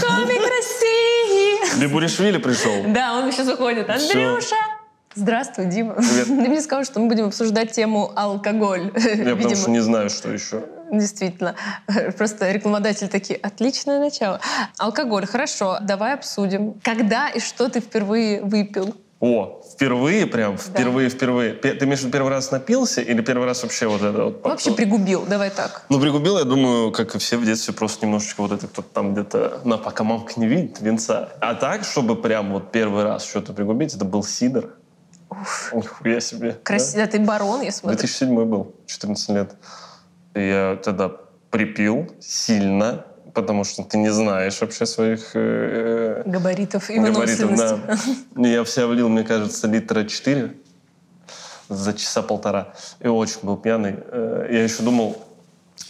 Комик России. Бибуришвили пришел. Да, он сейчас уходит. Андрюша! Здравствуй, Дима. Привет. Ты мне сказал, что мы будем обсуждать тему алкоголь. Я потому что не знаю, что еще. Действительно. Просто рекламодатели такие, отличное начало. Алкоголь, хорошо, давай обсудим. Когда и что ты впервые выпил? О, впервые прям, впервые, впервые. Пе- Ты виду первый раз напился или первый раз вообще вот это вот? Вообще пригубил, давай так. Ну, пригубил, я думаю, как и все в детстве, просто немножечко вот это кто-то там где-то, на, пока мамка не видит, венца. А так, чтобы прям вот первый раз что-то пригубить, это был сидр. Нихуя себе. Красиво. Ты барон, я Да? смотрю. 2007 был, 14 лет. И я тогда припил сильно, потому что ты не знаешь вообще своих э, Габаритов и габаритов. Да. И Я все влил, мне кажется, литра 4 за часа полтора. И очень был пьяный. Э, Я еще думал,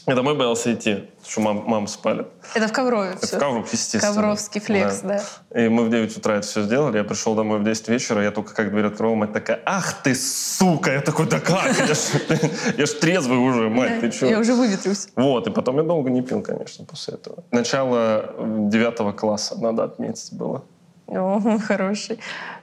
я домой боялся идти, что мам, маму спалит. Это в Коврове Это все. в Ковров, естественно. Ковровский флекс, да. И мы в 9 утра это все сделали. Я пришел домой в 10 вечера, я только как дверь открыл, мать такая, ах ты, сука! Я такой, да как? Я ж, трезвый уже, мать, ты что? Я уже выветрюсь. Вот, и потом я долго не пил, конечно, после этого. Начало девятого класса, надо отметить, было. О, хороший.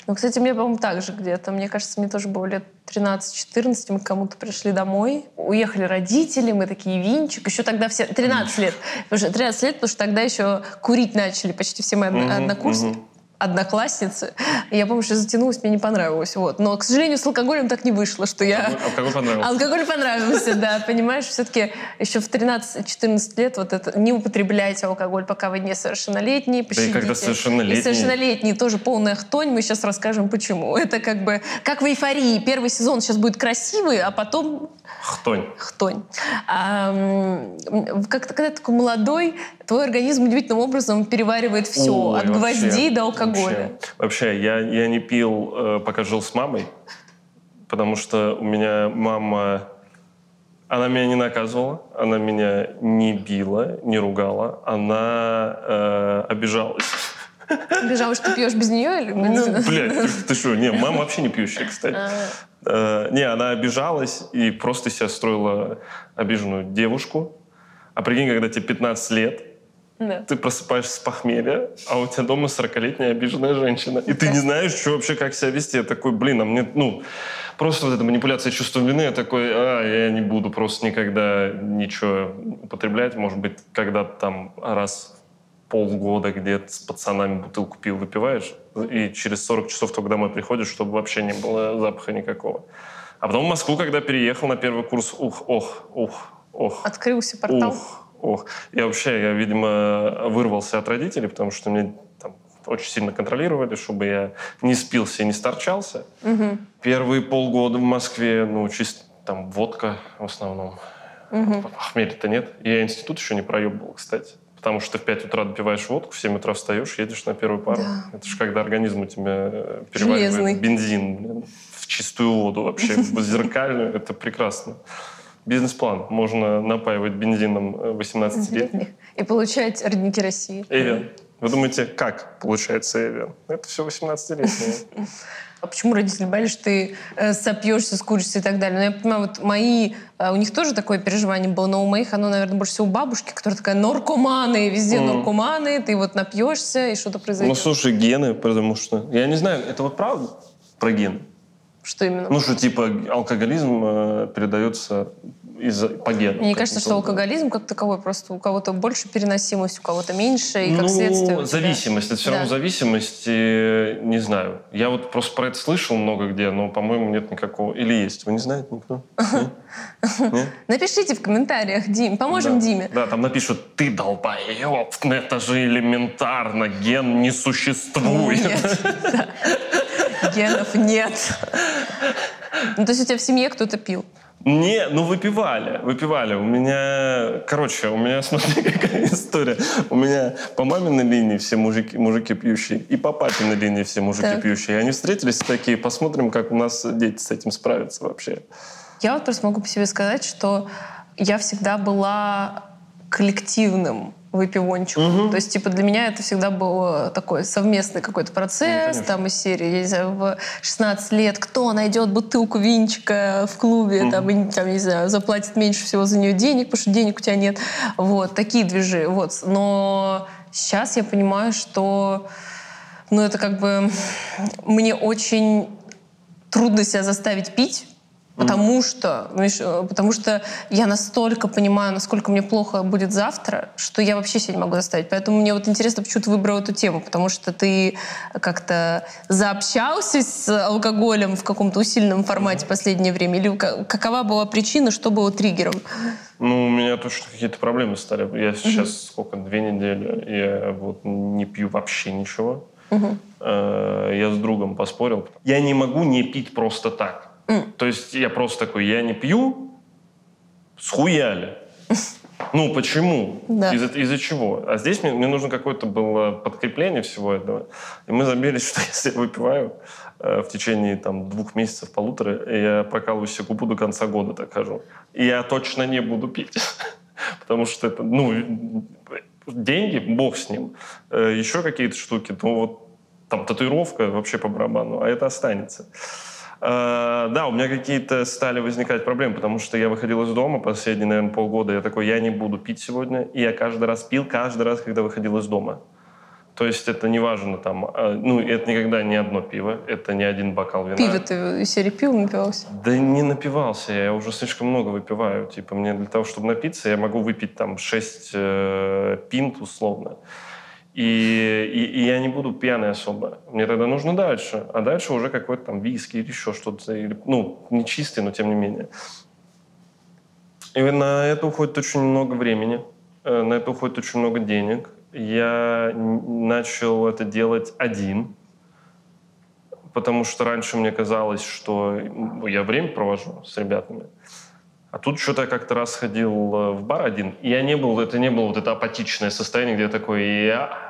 Ну, кстати, мне, по-моему, так же где-то. Мне кажется, мне тоже было лет 13-14. Мы к кому-то пришли домой. Уехали родители, мы такие, винчик. Еще тогда все... 13 лет. Потому что 13 лет, потому что тогда еще курить начали почти все мои однокурсники. Одноклассницы. И я помню, что затянулась, мне не понравилось. Вот. Но, к сожалению, с алкоголем так не вышло, что я... Алкоголь понравился? Алкоголь понравился, да, понимаешь, все-таки еще в 13-14 лет вот это не употребляйте алкоголь, пока вы не совершеннолетние, пощадите. когда совершеннолетний. И совершеннолетние тоже полная хтонь, мы сейчас расскажем почему. Это как бы, как в эйфории, первый сезон сейчас будет красивый, а потом Хтонь. хтонь. А, как, когда ты такой молодой, твой организм удивительным образом переваривает все, Ой, от вообще, гвоздей до алкоголя. Вообще, Вообще, я, я не пил, э, пока жил с мамой, потому что у меня мама... Она меня не наказывала, она меня не била, не ругала, она э, обижалась. Бежал, что ты пьешь без нее? Или... Ну, блядь, ты, ты что? Не, мама вообще не пьющая, кстати. А. Э, не, она обижалась и просто себя строила обиженную девушку. А прикинь, когда тебе 15 лет, Да. ты просыпаешься с похмелья, а у тебя дома 40-летняя обиженная женщина. И ты не знаешь, что вообще, как себя вести. Я такой, блин, а мне, ну, просто вот эта манипуляция чувством вины, я такой, а, я не буду просто никогда ничего употреблять. Может быть, когда-то там раз полгода где-то с пацанами бутылку пил, выпиваешь, и через 40 часов только домой приходишь, чтобы вообще не было запаха никакого. А потом в Москву, когда переехал на первый курс, ух, ох, ух, ох. Открылся портал. Ох, ох. Я вообще, я, видимо, вырвался от родителей, потому что меня там очень сильно контролировали, чтобы я не спился и не сторчался. Мгм. Первые полгода в Москве, ну, чисто там водка в основном. Похмелья-то нет. И я институт еще не проебывал, кстати. Потому что в 5 утра допиваешь водку, в 7 утра встаешь, едешь на первую пару. Да. Это же когда организм у тебя э, переваривает Железный. бензин блин, в чистую воду вообще, в зеркальную. Это прекрасно. Бизнес-план. Можно напаивать бензином э, 18-летних. И получать родники России. Эвен. Вы думаете, как получается Эвен? Это все 18-летние. А почему родители боялись, что ты э, сопьешься, скуришься и так далее? Но я понимаю, вот мои, э, у них тоже такое переживание было, но у моих оно, наверное, больше всего у бабушки, которая такая наркоманы, везде Мгм. наркоманы, ты вот напьешься, и что-то Ну, произойдет. слушай, гены, потому что... Я не знаю, это вот правда про гены? что именно? Ну, что типа алкоголизм э, передается из по. Мне кажется, что алкоголизм как таковой просто у кого-то больше переносимость, у кого-то меньше, и как ну, следствие... зависимость. Это все равно Да. зависимость. и не знаю. Я вот просто про это слышал много где, но, по-моему, нет никакого. Или есть. Вы не знаете никто? Напишите в комментариях, Дим, поможем Да. Диме. Да, там напишут, ты долбоеб, это же элементарно, ген не существует. Да. Генов нет. Ну, то есть у тебя в семье кто-то пил? Не, ну выпивали, выпивали. У меня, короче, у меня, смотри, какая история. У меня по маминой линии все мужики, мужики пьющие, и по папиной линии все мужики Так. пьющие. И они встретились такие, посмотрим, как у нас дети с этим справятся вообще. Я вот просто могу по себе сказать, что я всегда была коллективным выпивончиком. То есть, типа, для меня это всегда был такой совместный какой-то процесс, конечно. там, из серии, я не знаю, в 16 лет, кто найдет бутылку винчика в клубе, там, и, там, не знаю, заплатит меньше всего за нее денег, потому что денег у тебя нет. Вот, такие движи. Вот. Но сейчас я понимаю, что ну, это как бы мне очень трудно себя заставить пить, Потому что, э, потому что я настолько понимаю, насколько мне плохо будет завтра, что я вообще себя не могу заставить. Поэтому мне вот интересно, почему ты выбрал эту тему, потому что ты как-то заобщался с алкоголем в каком-то усиленном формате в последнее время? Или какова была причина, что было триггером? Ну, у меня точно какие-то проблемы стали. Я сейчас угу. сколько, две недели, я вот не пью вообще ничего. Угу. Я с другом поспорил. Я не могу не пить просто так. Mm. То есть я просто такой, я не пью, схуяли. Ну, почему? Да. Из-за, из чего? А здесь мне, мне нужно какое-то было подкрепление всего этого. И мы забились, что если я выпиваю э, в течение там, двух месяцев, полутора, я прокалываю себе губу до конца года, так скажу. И я точно не буду пить. Потому что это, ну, деньги, бог с ним. Э, еще какие-то штуки, ну вот там татуировка вообще по барабану, а это останется. Э, да, у меня какие-то стали возникать проблемы, потому что я выходил из дома последние, наверное, полгода, я такой, я не буду пить сегодня, и я каждый раз пил, каждый раз, когда выходил из дома. То есть это не важно там, э, ну, это никогда не одно пиво, это не один бокал вина. Пиво ты из серии пива напивался? Да не напивался, я уже слишком много выпиваю. Типа мне для того, чтобы напиться, я могу выпить там 6 э, пинт условно. И, и, и я не буду пьяный особо. Мне тогда нужно дальше. А дальше уже какой-то там виски или еще что-то. Или, ну, не чистый, но тем не менее. И на это уходит очень много времени. Э, на это уходит очень много денег. Я начал это делать один. Потому что раньше мне казалось, что я время провожу с ребятами. А тут что-то я как-то раз ходил э, в бар один, и я не был, это не было вот это апатичное состояние, где я такой, я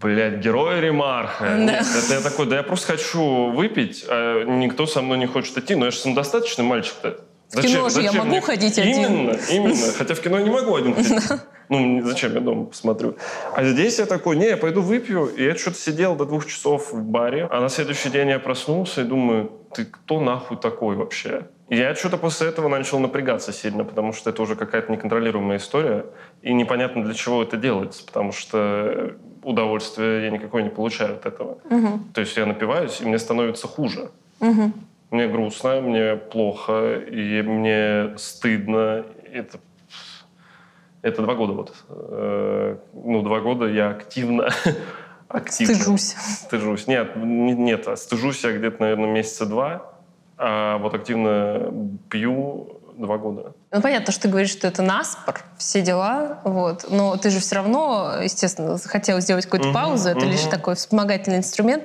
Блять, герой ремарха. Да. Нет, это я такой, да я просто хочу выпить, а никто со мной не хочет идти. Но я же самодостаточный мальчик-то. В зачем, кино же зачем я могу мне? ходить один. Именно, именно. Хотя в кино я не могу один ходить. Ну, зачем я дома посмотрю? А здесь я такой, не, я пойду выпью. И я что-то сидел до двух часов в баре. А на следующий день я проснулся и думаю, ты кто нахуй такой вообще? Я что-то после этого начал напрягаться сильно, потому что это уже какая-то неконтролируемая история, и непонятно для чего это делается, потому что удовольствия я никакой не получаю от этого. Угу. То есть я напиваюсь, и мне становится хуже. Угу. Мне грустно, мне плохо, и мне стыдно. Это, это два года вот. Э, ну, два года я активно активно. Стыжусь. Стыжусь. Нет, нет, стыжусь я где-то, наверное, месяца два. А вот активно пью два года. Ну, понятно, что ты говоришь, что это наспор, все дела, вот. Но ты же все равно, естественно, хотел сделать какую-то угу, паузу, это угу. лишь такой вспомогательный инструмент.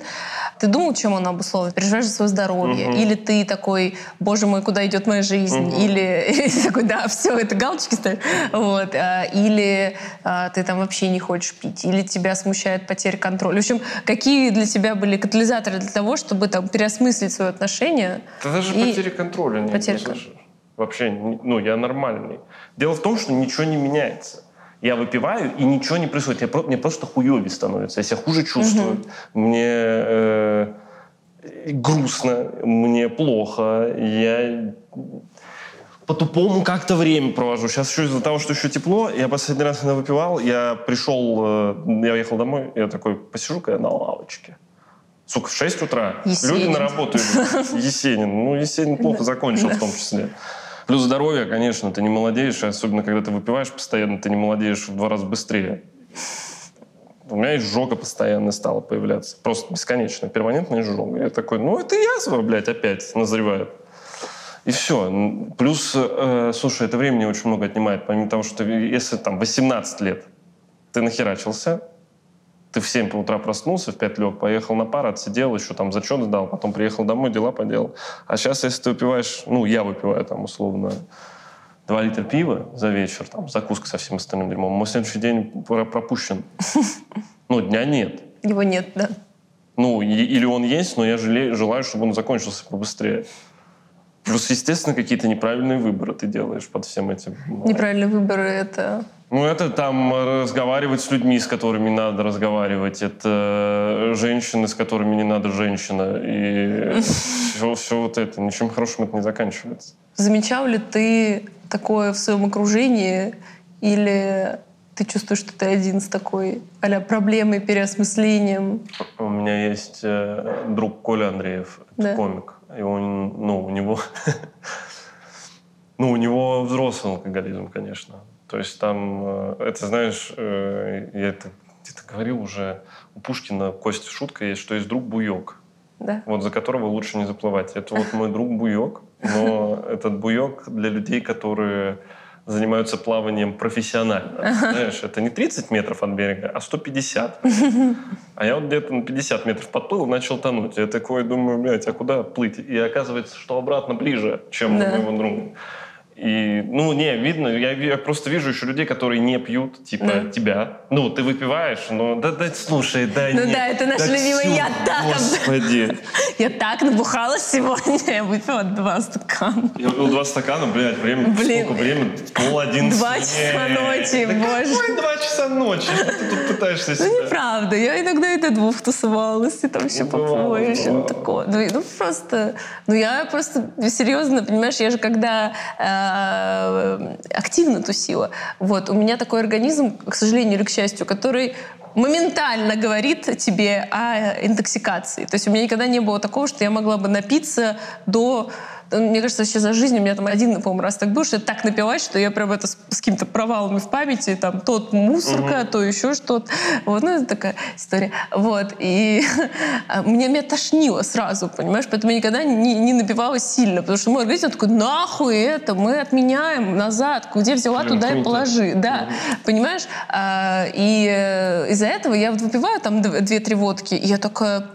Ты думал, чем он обусловлен? Переживаешь за свое здоровье? Угу. Или ты такой, боже мой, куда идет моя жизнь? Угу. Или, такой, да, все, это галочки ставишь. Вот. А, или а, ты там вообще не хочешь пить? Или тебя смущает потеря контроля? В общем, какие для тебя были катализаторы для того, чтобы там переосмыслить свое отношение? Это даже и... потеря контроля. Нет, потеря контроля. Вообще, ну, я нормальный. Дело в том, что ничего не меняется. Я выпиваю, и ничего не происходит. Я, мне просто хуёвее становится. Я себя хуже чувствую. Угу. Мне э, грустно, мне плохо. Я по-тупому как-то время провожу. Сейчас еще из-за того, что еще тепло, я последний раз, когда выпивал, я пришел, э, я уехал домой, я такой, посижу-ка я на лавочке. Сука, в 6 утра. Есенин. Люди на работу идут. Есенин. Ну, Есенин плохо закончил в том числе. Плюс здоровье, конечно, ты не молодеешь, особенно когда ты выпиваешь постоянно, ты не молодеешь в два раза быстрее. У меня изжога постоянно стала появляться. Просто бесконечно. Перманентная изжога. Я такой, ну это язва, блядь, опять назревает. И все. Плюс, э, слушай, это времени очень много отнимает. Помимо того, что если там 18 лет ты нахерачился, ты в 7 по утра проснулся, в 5 лег, поехал на пар, отсидел, еще там зачет сдал, потом приехал домой, дела поделал. А сейчас, если ты выпиваешь, ну, я выпиваю там условно 2 литра пива за вечер, там, закуска со всем остальным дерьмом, мой следующий день пропущен. Ну, дня нет. Его нет, да. Ну, или он есть, но я желаю, чтобы он закончился побыстрее. Плюс, естественно, какие-то неправильные выборы ты делаешь под всем этим. Неправильные выборы — это ну, это там разговаривать с людьми, с которыми надо разговаривать. Это женщины, с которыми не надо женщина. И все, все вот это. Ничем хорошим это не заканчивается. Замечал ли ты такое в своем окружении? Или ты чувствуешь, что ты один с такой а проблемой, переосмыслением? У меня есть э, друг Коля Андреев, это да. комик. И он, ну, у него... ну, у него взрослый алкоголизм, конечно. То есть там, э, это знаешь, э, я это где-то говорил уже, у Пушкина Костя шутка есть, что есть друг Буёк. Да. Вот за которого лучше не заплывать. Это вот мой друг Буёк, но этот Буёк для людей, которые занимаются плаванием профессионально. Знаешь, это не 30 метров от берега, а 150. А я вот где-то на 50 метров подплыл, начал тонуть. Я такой думаю, блядь, а куда плыть? И оказывается, что обратно ближе, чем да. моего друга. И, ну, не, видно, я, я просто вижу еще людей, которые не пьют, типа, да. тебя. Ну, ты выпиваешь, но да, да, слушай, да Ну нет, да, это наш да любимый, я так... Господи. Я так набухалась сегодня, я выпила два стакана. Я выпил два стакана, блядь, время, Блин. сколько время? Пол одиннадцать. Два часа ночи, боже. Какой два ночи? Ты тут пытаешься себя... Ну, неправда, я иногда и до двух тусовалась, и там все ну, попозже, ну, такое. Ну, ну, просто, ну, я просто серьезно, понимаешь, я же когда Э, активно тусила. Вот. У меня такой организм, к сожалению или к счастью, который моментально говорит тебе о интоксикации. То есть у меня никогда не было такого, что я могла бы напиться до мне кажется, сейчас за жизнь у меня там один, по-моему, раз так был, что я так напилась, что я прям это с, с какими-то провалами в памяти, там, тот мусорка, угу. то еще что-то. Вот, ну, это такая история. Вот, и мне меня тошнило сразу, понимаешь, поэтому я никогда не, не напивалась сильно, потому что мой организм такой, нахуй это, мы отменяем назад, где взяла, Блин, туда и положи. Да, угу. понимаешь? А, и э, из-за этого я вот выпиваю там две-три водки, и я такая,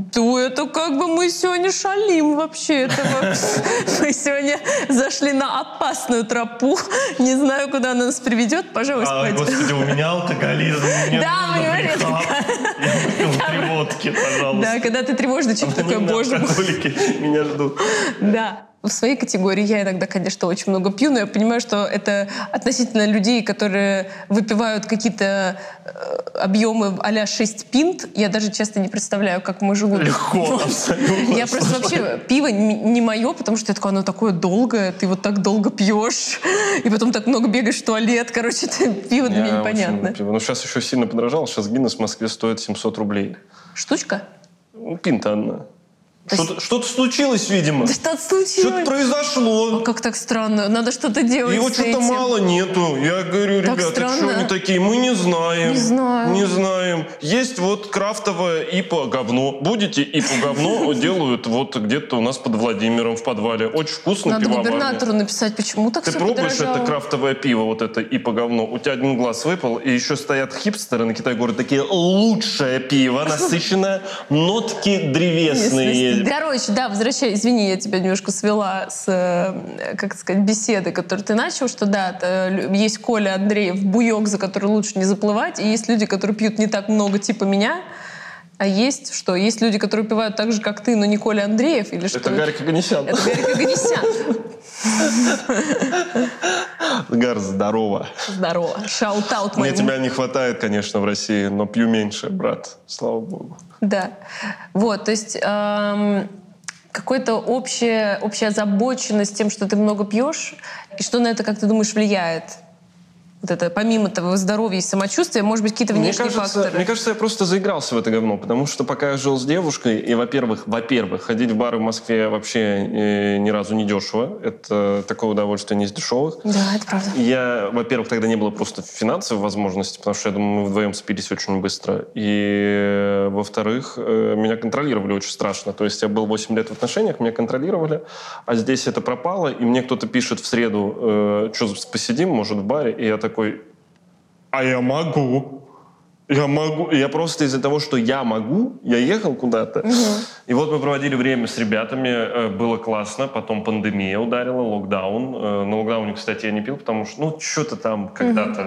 да это как бы мы сегодня шалим вообще. Это мы сегодня зашли на опасную тропу. Не знаю, куда она нас приведет. Пожалуйста, а, Господи, у меня алкоголизм. Да, понимаешь? Я выпил три водки, пожалуйста. Да, когда ты тревожный человек, такой, боже мой. меня ждут. Да в своей категории я иногда, конечно, очень много пью, но я понимаю, что это относительно людей, которые выпивают какие-то э, объемы а 6 пинт. Я даже часто не представляю, как мы живут. Легко, абсолютно. Я просто вообще... Пиво не мое, потому что я такое, оно такое долгое, ты вот так долго пьешь, и потом так много бегаешь в туалет. Короче, это пиво для меня непонятно. Ну, сейчас еще сильно подорожало. Сейчас Гиннес в Москве стоит 700 рублей. Штучка? Ну, пинта одна. Что-то, случилось, видимо. Да что-то случилось. Что-то произошло. О, как так странно. Надо что-то делать Его что-то мало нету. Я говорю, так ребята, странно. что они такие? Мы не знаем. Не знаю. Не знаем. Есть вот крафтовое ипо говно. Будете ипо говно делают вот где-то у нас под Владимиром в подвале. Очень вкусно Надо губернатору написать, почему так Ты пробуешь это крафтовое пиво, вот это ипо говно. У тебя один глаз выпал, и еще стоят хипстеры на Китай город такие лучшее пиво, насыщенное, нотки древесные Короче, да, возвращай, извини, я тебя немножко свела с, э, как сказать, беседы, которую ты начал, что да, есть Коля Андреев, буёк, за который лучше не заплывать, и есть люди, которые пьют не так много, типа меня, а есть что? Есть люди, которые пивают так же, как ты, но не Коля Андреев или что? Это Гарик Оганесян. Это Гарик Оганесян. Гар, здорово. Здорово. Shout-out Мне тебя не хватает, конечно, в России, но пью меньше, брат. Слава богу. Да. Вот, то есть... Эм, какой-то общая, общая озабоченность тем, что ты много пьешь, и что на это, как ты думаешь, влияет? Вот это, помимо того здоровья и самочувствия, может быть, какие-то внешние мне кажется, факторы? Мне кажется, я просто заигрался в это говно, потому что пока я жил с девушкой, и, во-первых, во-первых, ходить в бары в Москве вообще э, ни разу не дешево. Это такое удовольствие не из дешевых. Да, это правда. Я, во-первых, тогда не было просто финансовой возможности, потому что, я думаю, мы вдвоем спились очень быстро. И, во-вторых, э, меня контролировали очень страшно. То есть я был 8 лет в отношениях, меня контролировали, а здесь это пропало, и мне кто-то пишет в среду, э, что посидим, может, в баре, и я так такой, а я могу. Я могу. Я просто из-за того, что я могу, я ехал куда-то. Угу. И вот мы проводили время с ребятами, э, было классно. Потом пандемия ударила, локдаун. Э, на локдауне, кстати, я не пил, потому что, ну, что-то там когда-то,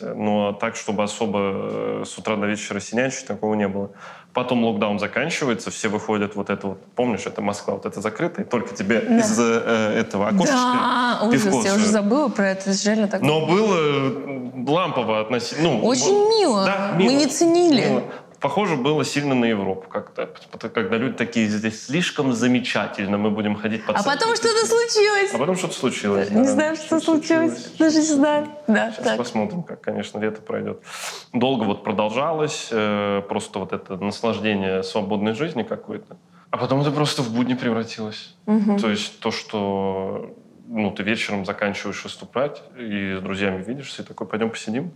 угу. Но так, чтобы особо э, с утра до вечера синячить, такого не было. Потом локдаун заканчивается, все выходят вот это вот, помнишь, это Москва, вот это закрыто, и только тебе да. из э, этого окошечка Да, ужас, я уже забыла про это, реально так. Но было лампово относительно. Ну, Очень мило, да, мило. мы не ценили. Мило. Похоже было сильно на Европу как-то. Когда люди такие, здесь слишком замечательно, мы будем ходить по А потом что-то случилось. А потом что-то случилось. Не да. знаю, что, что случилось. случилось. Даже не знаю. Да, Сейчас так. посмотрим, как, конечно, лето пройдет. Долго вот продолжалось, э, просто вот это наслаждение свободной жизни какой-то. А потом это просто в будни превратилось. Угу. То есть то, что ну, ты вечером заканчиваешь выступать, и с друзьями видишься, и такой, пойдем посидим.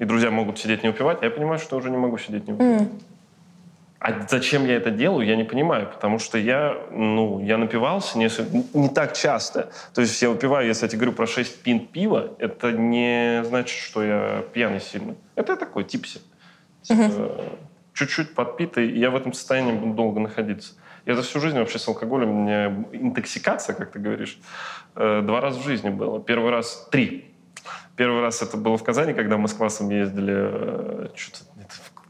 И друзья могут сидеть не упивать, а я понимаю, что уже не могу сидеть не упивать. Mm. А зачем я это делаю, я не понимаю, потому что я, ну, я напивался не, не так часто. То есть я выпиваю, если я тебе говорю про 6 пинт пива, это не значит, что я пьяный сильно. Это такой типси. Типа, mm-hmm. Чуть-чуть подпитый, и я в этом состоянии буду долго находиться. Я за всю жизнь вообще с алкоголем, у меня интоксикация, как ты говоришь, э, два раза в жизни было. Первый раз, три. Первый раз это было в Казани, когда мы с классом ездили, э, что-то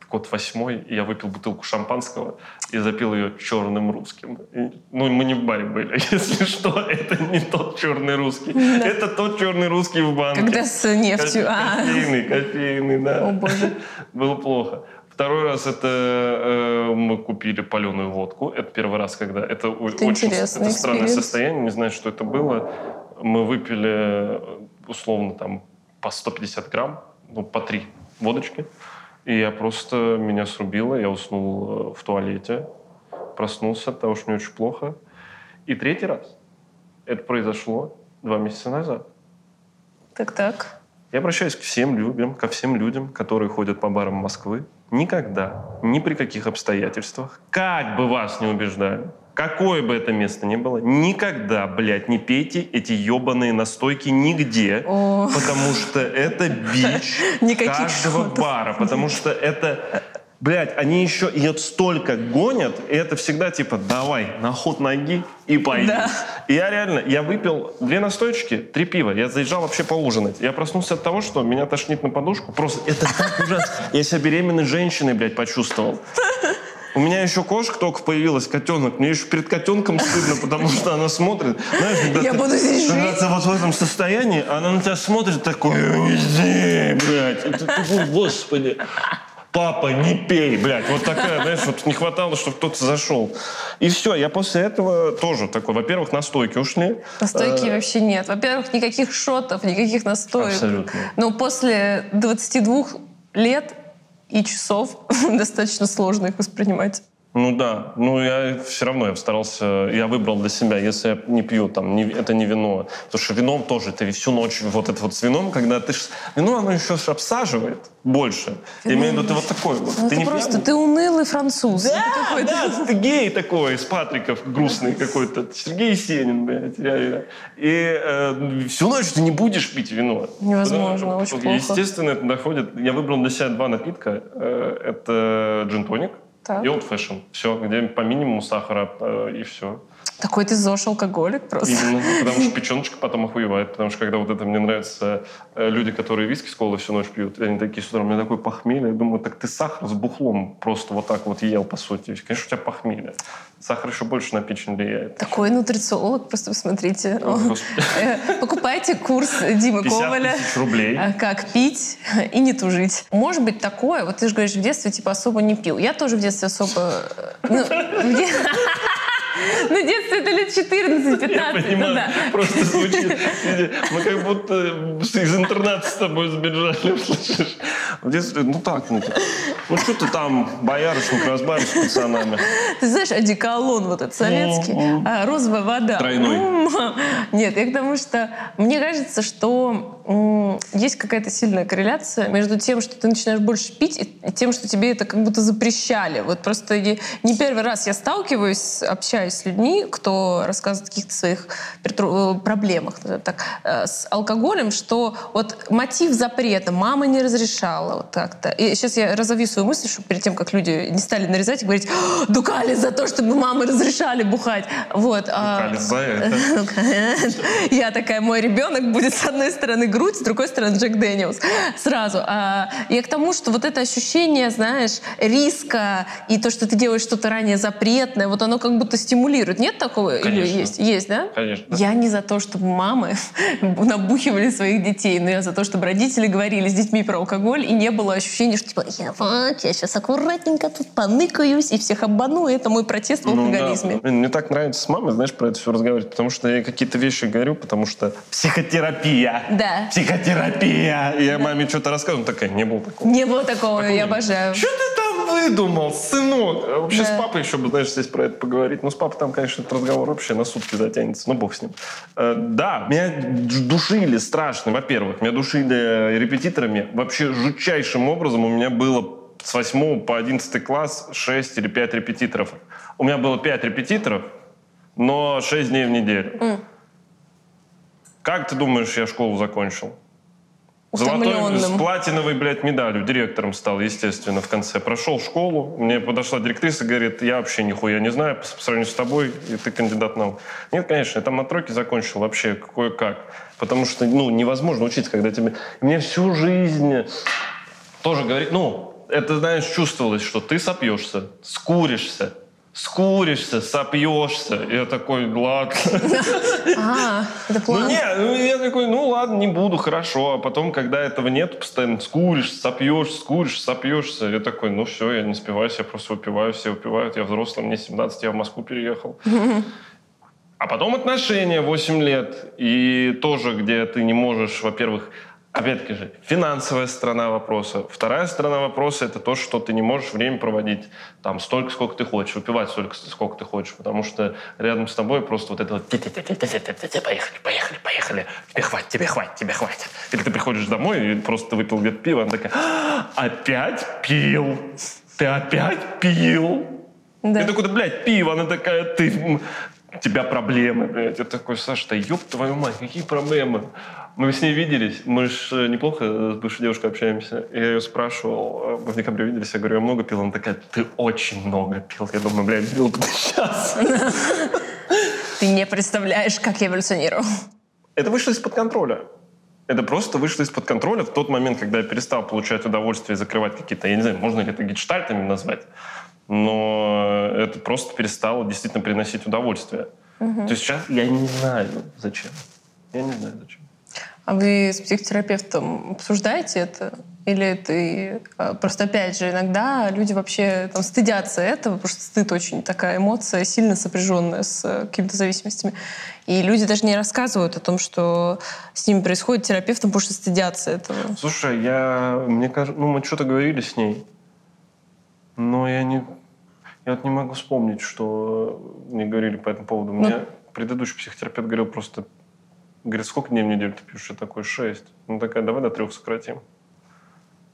год восьмой, и я выпил бутылку шампанского и запил ее черным русским. И, ну, мы не в баре были, если что, это не тот черный русский. Да. Это тот черный русский в банке. Когда с нефтью. Кофейный, кофейный, да. О, боже. Было плохо. Второй раз это э, мы купили паленую водку. Это первый раз, когда это, это очень это странное состояние. Не знаю, что это было. Мы выпили условно там по 150 грамм, ну по три водочки. И я просто меня срубило, я уснул э, в туалете, проснулся от того, что мне очень плохо. И третий раз это произошло два месяца назад. Так-так. Я обращаюсь к всем людям, ко всем людям, которые ходят по барам Москвы, Никогда, ни при каких обстоятельствах, как бы вас не убеждали, какое бы это место ни было, никогда, блядь, не пейте эти ебаные настойки нигде, О. потому что это бич каждого бара, потому что это Блять, они еще ее столько гонят, и это всегда типа давай, на ход ноги и пойди. Да. И я реально, я выпил две настойки, три пива. Я заезжал вообще поужинать. Я проснулся от того, что меня тошнит на подушку. Просто это так ужасно. Я себя беременной женщиной, блядь, почувствовал. У меня еще кошка только появилась, котенок. Мне еще перед котенком стыдно, потому что она смотрит. Знаешь, когда я ты, буду здесь жить. Когда ты вот в этом состоянии, она на тебя смотрит такой, здесь, блядь. Это, господи папа, не пей, блядь. Вот такая, знаешь, вот не хватало, чтобы кто-то зашел. И все, я после этого тоже такой, во-первых, настойки ушли. Настойки а... вообще нет. Во-первых, никаких шотов, никаких настоек. Абсолютно. Но после 22 лет и часов достаточно сложно их воспринимать. Ну да, ну я все равно я старался, я выбрал для себя, если я не пью, там, не, это не вино, потому что вином тоже ты всю ночь, вот это вот с вином, когда ты, ж, вино оно еще ж обсаживает больше. Вино. Я имею в виду, ты вот такой вот. Ну, ты не просто, пьяный? ты унылый француз. Да, да, ты гей такой, из Патриков, грустный какой-то, Сергей Сенин, блядь, реально. И э, всю ночь ты не будешь пить вино. Невозможно, Потому, очень плохо. Естественно, это доходит, я выбрал для себя два напитка, э, это джин-тоник, так. И old fashion. Все, где по минимуму сахара э, и все. Такой ты ЗОЖ алкоголик просто. Именно, потому что печеночка потом охуевает. Потому что когда вот это мне нравится, э, люди, которые виски с колой всю ночь пьют, они такие с утра, у меня такой похмелье. Я думаю, так ты сахар с бухлом просто вот так вот ел, по сути. Конечно, у тебя похмелье. Сахар еще больше на печень влияет. Такой нутрициолог, просто посмотрите. Э, покупайте курс Димы Коваля. рублей. Э, как пить и не тужить. Может быть такое, вот ты же говоришь, в детстве типа особо не пил. Я тоже в детстве особо... Ну, ну, детство это лет 14-15. Я понимаю, ну, да. просто звучит. Мы как будто из интерната с тобой сбежали, слышишь? В детстве, ну так, ну, ну что ты там, боярышник, разбавишь с пацанами. Ты знаешь, одеколон вот этот советский, а, розовая вода. Тройной. Нет, я к тому, что мне кажется, что есть какая-то сильная корреляция между тем, что ты начинаешь больше пить, и тем, что тебе это как будто запрещали. Вот просто не первый раз я сталкиваюсь, общаюсь общаюсь с людьми, кто рассказывает о каких-то своих э, проблемах так, э, с алкоголем, что вот мотив запрета мама не разрешала вот так-то. И сейчас я разовью свою мысль, чтобы перед тем, как люди не стали нарезать и говорить, дукали за то, чтобы мамы разрешали бухать. Вот. А дукали за это. Я такая, мой ребенок будет с одной стороны грудь, с другой стороны Джек Дэниелс. Сразу. А я к тому, что вот это ощущение, знаешь, риска и то, что ты делаешь что-то ранее запретное, вот оно как будто стимулирует стимулирует. Нет такого? Или Конечно. есть? Есть, да? Конечно. Я не за то, чтобы мамы набухивали своих детей, но я за то, чтобы родители говорили с детьми про алкоголь, и не было ощущения, что типа, я вот, я сейчас аккуратненько тут поныкаюсь и всех обману. Это мой протест в Ну да. алкоголизме. Мне так нравится с мамой, знаешь, про это все разговаривать, потому что я какие-то вещи говорю, потому что психотерапия. Да. Психотерапия. И я маме что-то рассказываю, такая, не было такого. Не было такого, я обожаю. Что ты там выдумал, сынок? А Вообще Да. с папой еще бы, знаешь, здесь про это поговорить. Ну, с папой там, конечно, этот разговор вообще на сутки затянется. Ну, бог с ним. Э, да, меня душили страшно, во-первых. Меня душили репетиторами. Вообще жутчайшим образом у меня было с 8 по 11 класс 6 или 5 репетиторов. У меня было 5 репетиторов, но 6 дней в неделю. Как ты думаешь, я школу закончил? Золотой, с платиновой, блядь, медалью. Директором стал, естественно, в конце. Прошел школу. Мне подошла директриса говорит, я вообще нихуя не знаю по по сравнению с тобой, и ты кандидат наук. Нет, конечно, я там на тройке закончил вообще кое-как. Потому что, ну, невозможно учиться, когда тебе... Мне всю жизнь тоже говорит, ну, это, знаешь, чувствовалось, что ты сопьешься, скуришься, скуришься, сопьешься. Я такой, ладно. А. Ну не, ну, я такой, ну ладно, не буду, хорошо. А потом, когда этого нет, постоянно скуришь, сопьешь, скуришь, сопьешься. Я такой, ну все, я не спиваюсь, я просто выпиваю, все выпивают. Я взрослый, мне 17, я в Москву переехал. А потом отношения 8 лет. И тоже, где ты не можешь, во-первых, опять-таки же, финансовая сторона вопроса. Вторая сторона вопроса – это то, что ты не можешь время проводить там столько, сколько ты хочешь, выпивать столько, сколько ты хочешь. Потому что рядом с тобой просто вот это вот «Ти-ти-ти-ти-ти-ти-ти, поехали, поехали, поехали, тебе хватит, тебе хватит, тебе хватит. Или ты приходишь домой и просто выпил где-то пиво, она такая «А, опять пил, ты опять пил. Да. Я такой, блядь, пиво. Она такая, ты... У тебя проблемы, блядь. Я такой, Саша, да ёб твою мать, какие проблемы? Мы с ней виделись, мы же неплохо с бывшей девушкой общаемся. Я ее спрашивал, э, мы в декабре виделись, я говорю, я много пил? Она такая, ты очень много пил. Я думаю, блядь, пил ты сейчас. Ты не представляешь, как я эволюционировал. Это вышло из-под контроля. Это просто вышло из-под контроля в тот момент, когда я перестал получать удовольствие и закрывать какие-то, я не знаю, можно ли это гештальтами назвать, но это просто перестало действительно приносить удовольствие. То есть сейчас я не знаю, зачем. Я не знаю, зачем. А вы с психотерапевтом обсуждаете это? Или ты... э, Просто, опять же, иногда люди вообще там, стыдятся этого, потому что стыд очень такая эмоция, сильно сопряженная с э, какими-то зависимостями. И люди даже не рассказывают о том, что с ними происходит терапевтом, потому что стыдятся этого. Слушай, я, мне кажется, ну мы что-то говорили с ней, но я не, я вот не могу вспомнить, что мне говорили по этому поводу. Мне предыдущий психотерапевт говорил просто, говорит, сколько дней в неделю ты пьешь? Я такой, шесть. Ну такая, давай до трех сократим.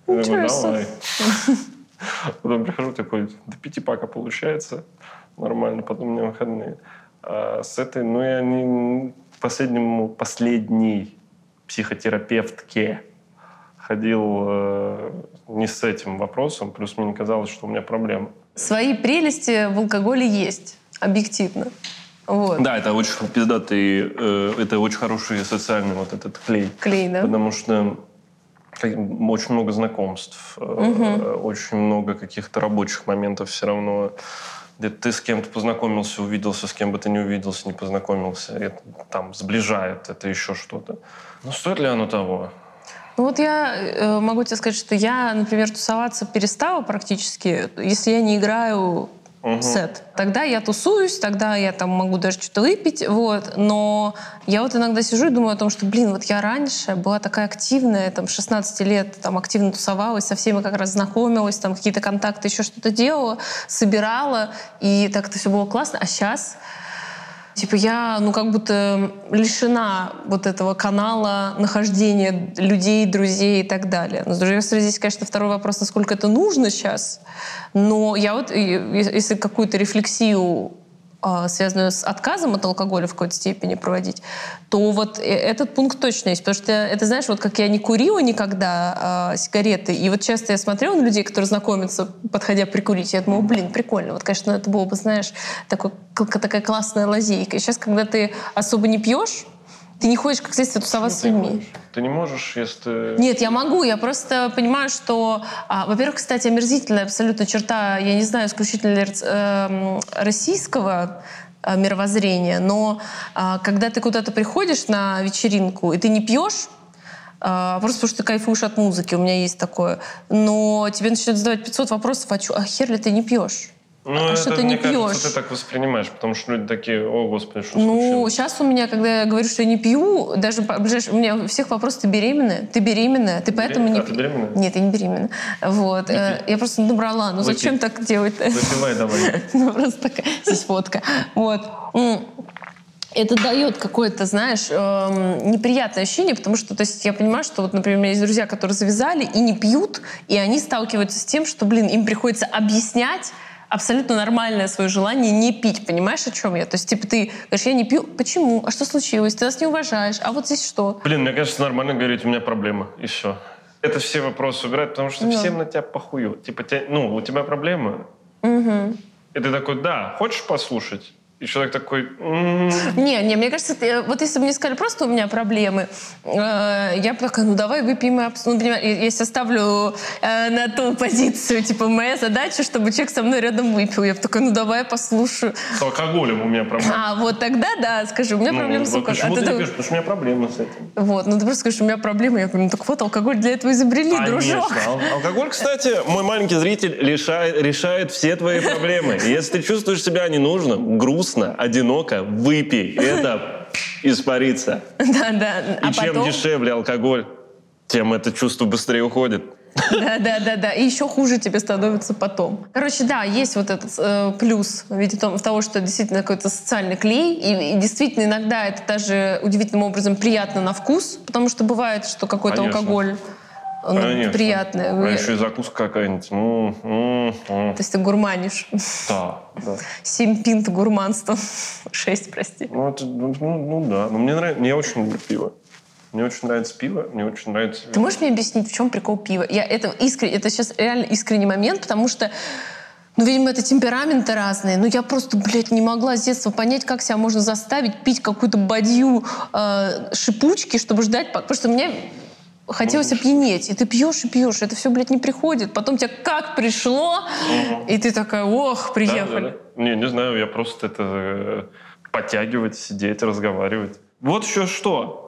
Я такой, давай. Потом прихожу такой, до пяти пока получается. Нормально, потом у меня выходные. А с этой, ну я не последнему, последней психотерапевтке ходил э, не с этим вопросом, плюс мне не казалось, что у меня проблема. Свои прелести в алкоголе есть, объективно. Вот. Да, это очень пиздатый, э, это очень хороший социальный вот этот клей. Клей, да? Потому что очень много знакомств, э, очень много каких-то рабочих моментов все равно. Где ты с кем-то познакомился, увиделся, с кем бы ты не увиделся, не познакомился. Это там сближает, это еще что-то. Но стоит ли оно того? Ну вот я э, могу тебе сказать, что я, например, тусоваться перестала практически, если я не играю Мгм. сет. Тогда я тусуюсь, тогда я там могу даже что-то выпить, вот. Но я вот иногда сижу и думаю о том, что, блин, вот я раньше была такая активная, там, 16 лет, там, активно тусовалась, со всеми как раз знакомилась, там, какие-то контакты, еще что-то делала, собирала, и так это все было классно. А сейчас Типа я, ну, как будто лишена вот этого канала нахождения людей, друзей и так далее. Но с другой стороны, здесь, конечно, второй вопрос, насколько это нужно сейчас. Но я вот, если какую-то рефлексию связанную с отказом от алкоголя в какой-то степени проводить, то вот э- этот пункт точно есть. Потому что это, знаешь, вот как я не курила никогда а, сигареты, и вот часто я смотрела на людей, которые знакомятся, подходя прикурить, я думаю, блин, прикольно. Вот, конечно, это было бы, знаешь, такой, такая классная лазейка. И сейчас, когда ты особо не пьешь, ты не ходишь, как следствие, тусоваться с Ты не людьми. можешь. Ты не можешь, если... Нет, я могу. Я просто понимаю, что, а, во-первых, кстати, омерзительная абсолютно черта, я не знаю, исключительно ли эм, российского э, мировоззрения. Но э, когда ты куда-то приходишь на вечеринку, и ты не пьешь, а, просто потому что ты кайфуешь от музыки, у меня есть такое. Но тебе начинают задавать 500 вопросов, а, чё, а хер ли ты не пьешь? Ну, а это, что ты мне не кажется, пьешь? ты так воспринимаешь, потому что люди такие, о, господи, что Ну, случилось? сейчас у меня, когда я говорю, что я не пью, даже по ближайшим- у меня у всех вопрос, ты беременная? Ты беременная? Ты поэтому не А ты пьешь? беременная? Нет, я не беременна. Вот. э, Я просто набрала. Ну, Выпей. зачем так делать-то? Выпивай давай. Ну, просто такая, здесь фотка. Вот. Это дает какое-то, знаешь, эм, неприятное ощущение, потому что, то есть, я понимаю, что вот, например, у меня есть друзья, которые завязали и не пьют, и они сталкиваются с тем, что, блин, им приходится объяснять абсолютно нормальное свое желание не пить. Понимаешь, о чем я? То есть, типа, ты говоришь, я не пью. Почему? А что случилось? Ты нас не уважаешь. А вот здесь что? Блин, мне кажется, нормально говорить, у меня проблема, и все. Это все вопросы убирать, потому что Ну. всем на тебя похую. Типа, тебя- ну, у тебя проблемы, Мгм. и ты такой, да, хочешь послушать? И человек такой, «М, Не, не, мне кажется, ты- вот если бы мне сказали, просто у меня проблемы, э, я бы такая, ну давай выпьем и обс- ну, Если ставлю э, на ту позицию, типа, моя задача, чтобы человек со мной рядом выпил. Я бы такая, ну давай я послушаю. с алкоголем у меня проблема. А вот тогда, да, скажи, у меня Ну, проблемы с алкоголем. Почему А ты ты пьешь? Потому что у меня проблемы с этим. Вот, ну ты просто скажешь, у меня проблемы. Я говорю, ну так вот, алкоголь для этого изобрели, дружок. Конечно. Ал- Алкоголь, кстати, мой маленький зритель лишает- решает все твои проблемы. Если ты чувствуешь себя ненужным, грустно, одиноко, выпей. Это испарится. Да, да. И А чем потом... дешевле алкоголь, тем это чувство быстрее уходит. Да, да, да, да. И еще хуже тебе становится потом. Короче, да, есть вот этот э, плюс в виде того, что действительно какой-то социальный клей. И, и действительно иногда это даже удивительным образом приятно на вкус, потому что бывает, что какой-то алкоголь он Конечно. приятный. А еще и закуска какая-нибудь. М, м, м. То есть ты гурманишь. Да, да. Семь пинт гурманства. Шесть, прости. Ну, это, ну, ну, ну да. Но мне нравится, мне очень люблю пиво. Мне очень нравится пиво, мне очень нравится... Ты можешь мне объяснить, в чем прикол пива? Я это искренне, это сейчас реально искренний момент, потому что ну, видимо, это темпераменты разные. Ну, я просто, блядь, не могла с детства понять, как себя можно заставить пить какую-то бадью э, шипучки, чтобы ждать... по- Потому что мне хотелось опьянеть. И ты пьешь и пьешь. Это все, блядь, не приходит. Потом тебе как пришло, и ты такая, ох, приехали. да, да. Не, не знаю, я просто это э, подтягивать, сидеть, разговаривать. Вот еще что.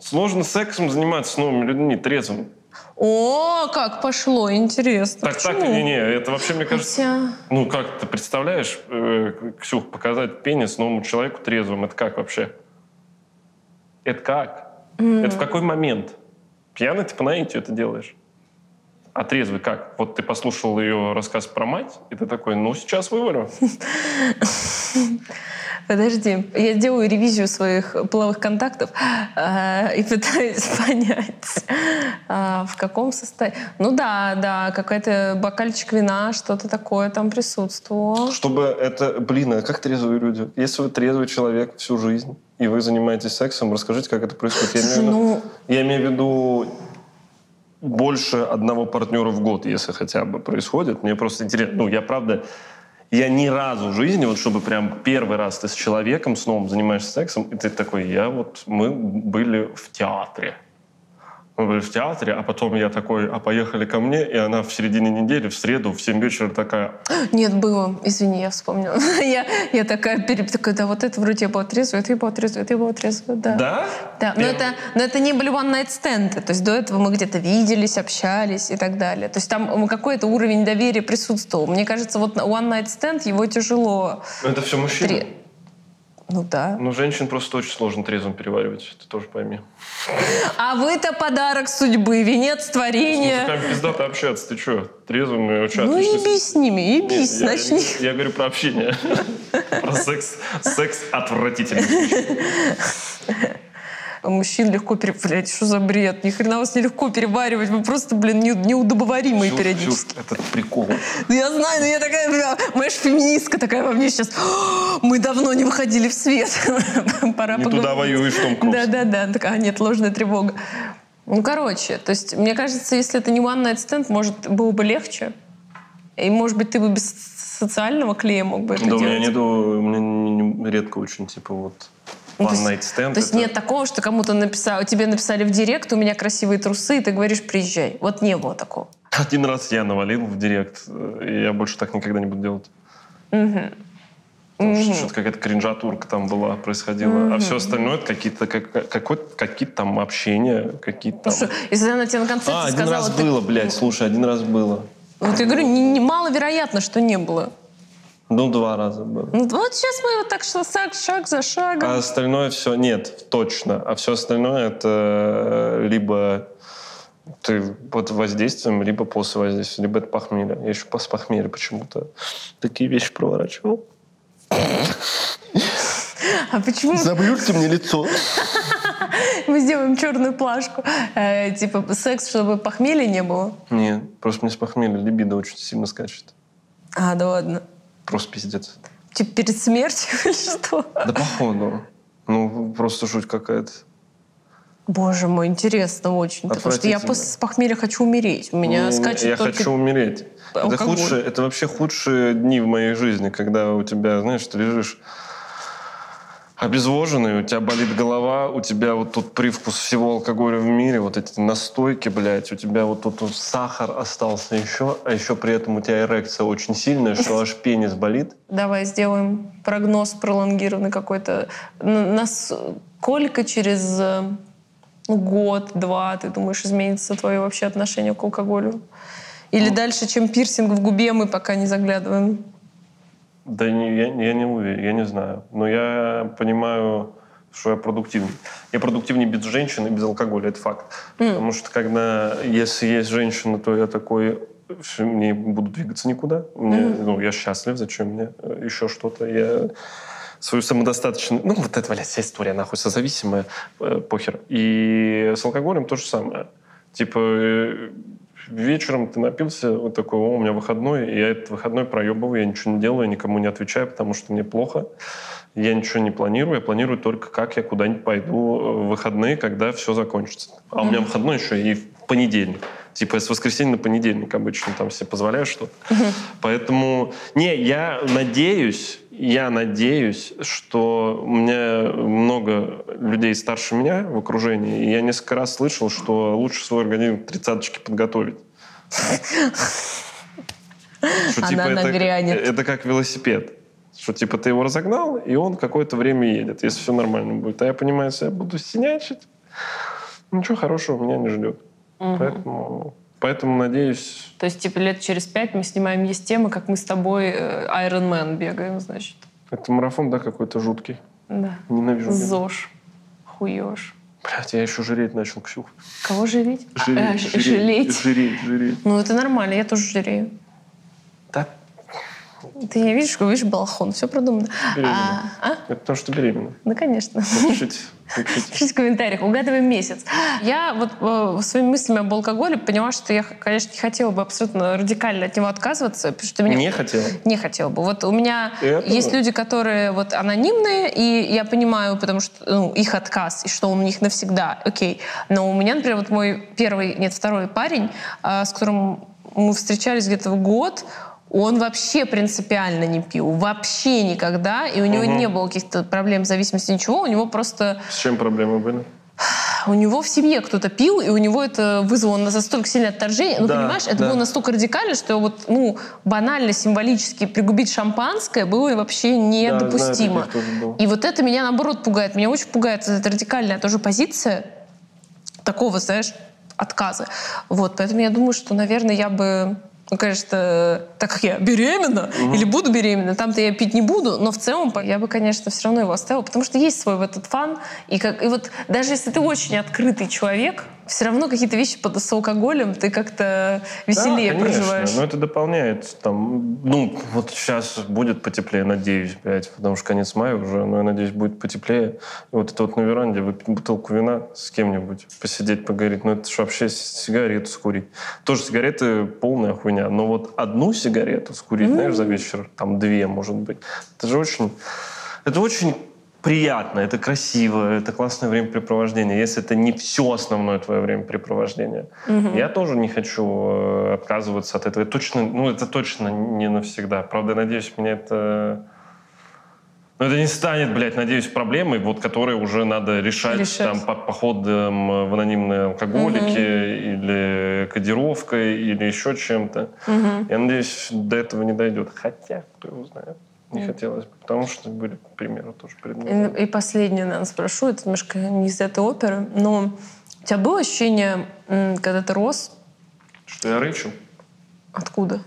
Сложно сексом заниматься с новыми людьми, трезвым. О, как пошло, интересно. Так, так, Почему? не-не, это вообще, мне кажется... Хотя... Ну, как ты представляешь, э, Ксюх, показать пенис новому человеку трезвым, это как вообще? Это как? Это в какой момент? Пьяный ты по наитию это делаешь. А трезвый как? Вот ты послушал ее рассказ про мать, и ты такой, ну, сейчас вывалю. Подожди, я делаю ревизию своих половых контактов э, и пытаюсь понять, э, в каком состоянии. Ну да, да, какой-то бокальчик вина, что-то такое там присутствовало. Чтобы это... Блин, а как трезвые люди? Если вы трезвый человек всю жизнь, и вы занимаетесь сексом, расскажите, как это происходит. Я имею Ну, Я имею в виду больше одного партнера в год, если хотя бы происходит. Мне просто интересно. Ну, я правда... Я ни разу в жизни, вот чтобы прям первый раз ты с человеком, с новым занимаешься сексом, и ты такой, я вот... Мы были в театре. Мы были в театре, а потом я такой, а поехали ко мне, и она в середине недели, в среду, в 7 вечера такая, нет, было. Извини, я вспомнила. я, я такая, пере- такая, да, вот это вроде я была трезвая, это я была трезвая, это я была трезвая, да. да? Да, но Первый- это, но это не были one-night стенды. То есть до этого мы где-то виделись, общались и так далее. То есть там какой-то уровень доверия присутствовал. Мне кажется, вот one-night stand его тяжело. Ну, Это все мужчины. Тре- Ну да. Ну, женщин просто очень сложно трезвым переваривать, ты тоже пойми. А вы-то подарок судьбы, венец творения. мужиками пиздато общаться, ты что? Трезвым и вообще Ну отлично с ними, Нет, ебись, я, начни. я говорю про общение. Про секс. Секс отвратительный. Мужчин легко пере... Блядь, что за бред? Ни хрена вас нелегко переваривать. Вы просто, блин, не- неудобоваримые Всё, периодически. всё, Это прикол. Ну, я знаю, но я такая, бля, моя ж феминистка такая во мне сейчас. Мы давно не выходили в свет. Пора Не поговорить. туда воюешь, Том Круз. Да-да-да. Такая, а, нет, ложная тревога. Ну, короче, то есть, мне кажется, если это не one night stand, может, было бы легче. И, может быть, ты бы без социального клея мог бы это Да, у меня делать. нету, у меня редко очень, типа, вот, one то есть- night stand. То есть это- нет такого, что кому-то написал, тебе написали в директ, у меня красивые трусы, и ты говоришь, приезжай. Вот не было такого. Один раз я навалил в директ, э, и я больше так никогда не буду делать. Потому что что-то какая-то кринжатурка там была, происходила. А все остальное это какие-то как, какие-то там общения, какие-то Ну там... что, если она тебе на концерте А, один сказала... раз ты- было, блядь, слушай, один раз было. Вот я говорю, не- не- маловероятно, что не было. Ну, два раза было. Ну, вот сейчас мы вот так что шаг, шаг за шагом. А остальное все нет, точно. А все остальное это э, либо ты под воздействием, либо после воздействия, либо это похмелье. Я еще после похмелья почему-то такие вещи проворачивал. А почему Заблюрьте мне лицо. мы сделаем черную плашку? Э, типа секс, чтобы похмелья не было? Нет, просто мне с похмелья либидо очень сильно скачет. А, да ладно. Просто пиздец. Типа перед смертью или что? Да походу. Ну, просто жуть какая-то. Боже мой, интересно очень. Потому что я после похмелья хочу умереть. У меня Не, не, скачет Я только... хочу умереть. Это, худшие, это вообще худшие дни в моей жизни, когда у тебя, знаешь, ты лежишь обезвоженный, у тебя болит голова, у тебя вот тут привкус всего алкоголя в мире, вот эти настойки, блядь, у тебя вот тут вот сахар остался еще, а еще при этом у тебя эрекция очень сильная, что аж пенис болит. Давай сделаем прогноз пролонгированный какой-то. Насколько через э, год-два, ты думаешь, изменится твое вообще отношение к алкоголю? Или Ну. дальше, чем пирсинг в губе, мы пока не заглядываем? Да не, я, я не уверен, я не знаю. Но я понимаю, что я продуктивнее. Я продуктивнее без женщины, без алкоголя, это факт. Потому что когда, если есть женщина, то я такой, мне не буду двигаться никуда. Мне, ну, я счастлив, зачем мне э, еще что-то. Я свою самодостаточность... Ну, вот это, блядь, вся история, нахуй, созависимая, э, похер. И с алкоголем то же самое. Типа, э, вечером ты напился, вот такой, о, у меня выходной, и я этот выходной проебываю, я ничего не делаю, никому не отвечаю, потому что мне плохо. Я ничего не планирую, я планирую только, как я куда-нибудь пойду э, в выходные, когда все закончится. А у меня выходной еще и в понедельник. Типа с воскресенья на понедельник обычно там себе позволяю что-то. Поэтому, не, я надеюсь, я надеюсь, что у меня много людей старше меня в окружении, и я несколько раз слышал, что лучше свой организм к тридцаточке подготовить. Что, Она нагрянет. это как велосипед. Что типа ты его разогнал, и он какое-то время едет, если все нормально будет. А я понимаю, если я буду синячить, ничего хорошего меня не ждет. Поэтому, поэтому надеюсь, То есть, типа, лет через пять мы снимаем есть темы, как мы с тобой э, Iron Man бегаем, значит. это марафон, да, какой-то жуткий. Да. Ненавижу. ЗОЖ. Хуёж. Блядь, я еще жреть начал, Ксюх. Кого жреть? А, Жреть, а, жреть, жалеть. жреть, жреть. Ну, это нормально, я тоже жирею. Ты не видишь, видишь, балахон, все продумано. А, а? это потому что беременна. Ну, конечно. Чуть-чуть, чуть-чуть. Пишите в комментариях, угадываем месяц. Я вот э, своими мыслями об алкоголе поняла, что я, конечно, не хотела бы абсолютно радикально от него отказываться, потому что меня... Не хотела. Не хотела бы. Вот у меня Это есть люди, которые вот анонимные, и я понимаю, потому что ну, их отказ, и что он у них навсегда, окей. Но у меня, например, вот мой первый, нет, второй парень, а, с которым мы встречались где-то в год, он вообще принципиально не пил, вообще никогда, и у него Мгм. не было каких-то проблем зависимости, ничего, у него просто С чем проблемы были? у него в семье кто-то пил, и у него это вызвало настолько сильное отторжение. Ну, Да, понимаешь, это да. было настолько радикально, что вот, ну, банально, символически пригубить шампанское было вообще недопустимо. знаю, тоже было. и вот это меня, наоборот, пугает. Меня очень пугает эта радикальная тоже позиция такого, знаешь, отказа. Вот, поэтому я думаю, что, наверное, я бы ну, конечно, так как я беременна или буду беременна, там-то я пить не буду, но в целом я бы, конечно, все равно его оставила, потому что есть свой в этот фан. И, как, и вот даже если ты очень открытый человек, все равно какие-то вещи под, с алкоголем ты как-то веселее да, конечно, проживаешь. но это дополняет. Там, ну, вот сейчас будет потеплее, надеюсь, блядь, потому что конец мая уже, но я надеюсь, будет потеплее. И вот это вот на веранде выпить бутылку вина с кем-нибудь, посидеть, поговорить, ну это же вообще сигарету скурить. Тоже сигареты полная хуйня, но вот одну сигарету скурить, знаешь, за вечер, там две, может быть, это же очень... Это очень приятно, это красиво, это классное времяпрепровождение, если это не все основное твое времяпрепровождение. Я тоже не хочу э, отказываться от этого. Точно, ну, это точно не навсегда. Правда, я надеюсь, меня это... Ну, это не станет, блядь, надеюсь, проблемой, вот, которую уже надо решать, Решать. там, по походом в анонимные алкоголики или кодировкой или еще чем-то. Я надеюсь, до этого не дойдет. Хотя, кто его знает. Не хотелось бы, потому что были примеры тоже перед нами. И, и последнее, наверное, спрошу, это немножко не из этой оперы, но у тебя было ощущение, когда ты рос, Что я рычу? откуда?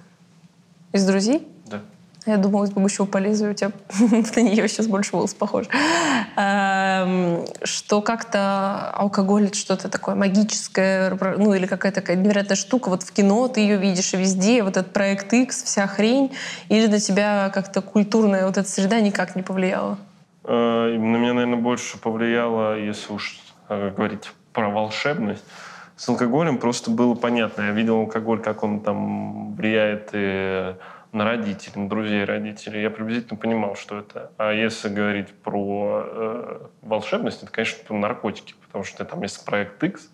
Из друзей? Да. Я думала, из бегущего по лезвию у тебя на нее сейчас больше волос похож. Эм, Что как-то алкоголь это что-то такое магическое, ну или какая-то такая невероятная штука. Вот в кино ты ее видишь и везде, вот этот проект X, вся хрень. Или на тебя как-то культурная вот эта среда никак не повлияла? Э, На меня, наверное, больше повлияло, если уж э, говорить про волшебность. С алкоголем просто было понятно. Я видел алкоголь, как он там влияет и на родителей, на друзей родителей. Я приблизительно понимал, что это. А если говорить про э, волшебность, это, конечно, наркотики. Потому что там есть проект X,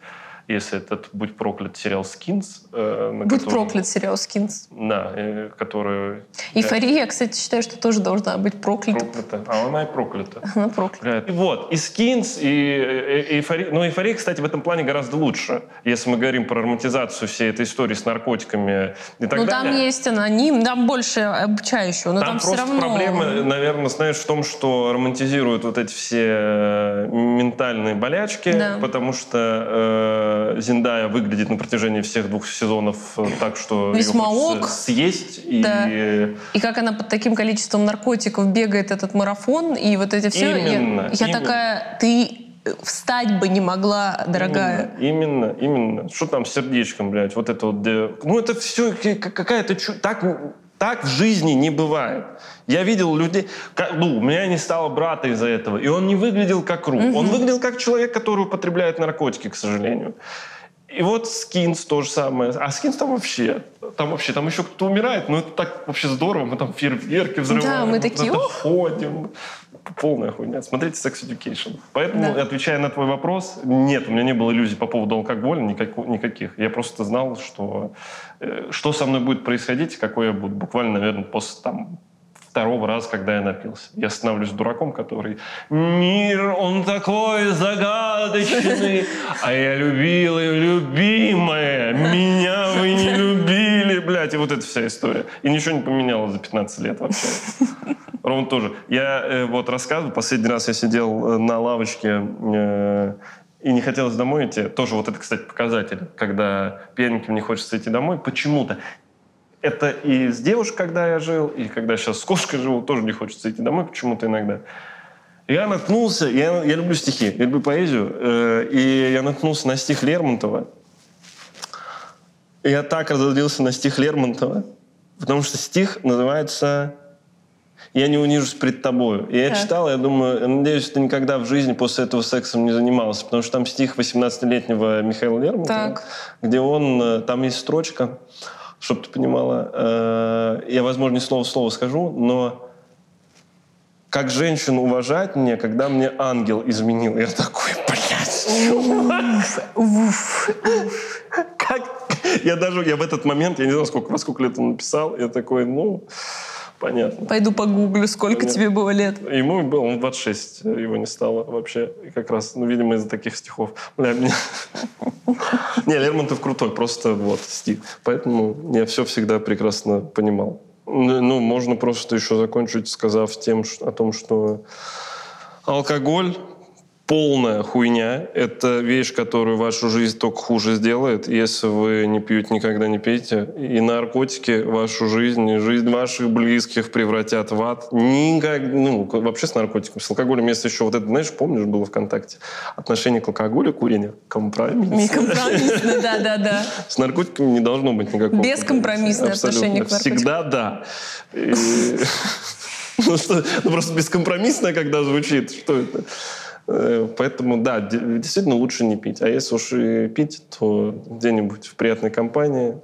если этот «Будь проклят» сериал «Скинс». э, Будь котором- проклят сериал «Скинс». Да, э, который... Эйфория, я, кстати, считаю, что тоже должна быть проклята. Проклята. А она и проклята. Она проклята. Бля, и Вот, и скинс, и э, э, эйфория. Но эйфория, кстати, в этом плане гораздо лучше, если мы говорим про романтизацию всей этой истории с наркотиками и так Ну, далее. там есть аноним, там больше обучающего, но там, Там все равно... проблема, наверное, знаешь, в том, что романтизируют вот эти все э, ментальные болячки, Да. потому что э, Зиндая выглядит на протяжении всех двух сезонов э, так, что Весьма хочется ок. съесть. И, Да. э, И как она под таким количеством наркотиков бегает этот марафон, и вот это все. Именно, я я именно. такая, ты встать бы не могла, дорогая. Именно, именно. Что там с сердечком, блядь? Вот это вот... Ну, это все какая-то... Так, так в жизни не бывает. Я видел людей... как- Ну, у меня не стало брата из-за этого. И он не выглядел как Ру. Он выглядел как человек, который употребляет наркотики, к сожалению. И вот Скинс то же самое. А Скинс там вообще... Там вообще, там еще кто-то умирает, но это так вообще здорово. Мы там фейерверки взрываем. Да, мы такие, «Ух!» ходим. Полная хуйня. Смотрите Sex Education. Поэтому, Да. отвечая на твой вопрос, нет, у меня не было иллюзий по поводу алкоголя никак- никаких. Я просто знал, что, э, что со мной будет происходить какой я буду. Буквально, наверное, после там, второго раза, когда я напился. Я становлюсь дураком, который «Мир, он такой загадочный, а я любил и любимая, меня вы не любили, блядь». И вот эта вся история. И ничего не поменялось за 15 лет вообще. Ровно тоже. Я э, вот рассказываю, последний раз я сидел э, на лавочке э, и не хотелось домой идти. Тоже вот это, кстати, показатель, когда пьяненьким не хочется идти домой. Почему-то. Это и с девушкой, когда я жил, и когда сейчас с кошкой живу, тоже не хочется идти домой почему-то иногда. Я наткнулся, я, я люблю стихи, я люблю поэзию, э, и я наткнулся на стих Лермонтова. Я так разозлился на стих Лермонтова, потому что стих называется «Я не унижусь пред тобою». И я Так. читал, я думаю, я надеюсь, ты никогда в жизни после этого сексом не занимался, потому что там стих 18-летнего Михаила Лермонтова, Так. где он, э, там есть строчка, чтобы ты понимала, э, я, возможно, не слово в слово скажу, но как женщину уважать мне, когда мне ангел изменил. Я такой, блядь, Уф. как? Я даже, я в этот момент, я не знаю, сколько, во сколько лет он написал, я такой, ну, понятно. Пойду погуглю, сколько Понятно. тебе было лет. Ему было, он 26, его не стало вообще. И как раз, ну, видимо, из-за таких стихов. Бля, меня... Не, Лермонтов крутой, просто вот стих. Поэтому я все всегда прекрасно понимал. Ну, ну, можно просто еще закончить, сказав тем, о том, что алкоголь полная хуйня. Это вещь, которую вашу жизнь только хуже сделает. Если вы не пьете, никогда не пейте. И наркотики вашу жизнь, и жизнь ваших близких превратят в ад. Никак, ну, вообще с наркотиками. С алкоголем, если еще вот это, знаешь, помнишь, было ВКонтакте? Отношение к алкоголю, курение. Компромисс. Компромиссно, да-да-да. С наркотиками не должно быть никакого. Бескомпромиссное отношение к. Всегда да. Ну, что, ну, просто бескомпромиссное, когда звучит. Что это? Э, Поэтому, да, де- действительно лучше не пить. А если уж и пить, то где-нибудь в приятной компании,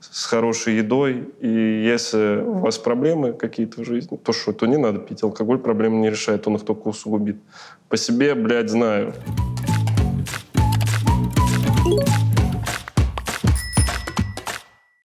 с хорошей едой. И если у вас проблемы какие-то в жизни, то что, то не надо пить. Алкоголь проблемы не решает, он их только усугубит. По себе, блядь, знаю.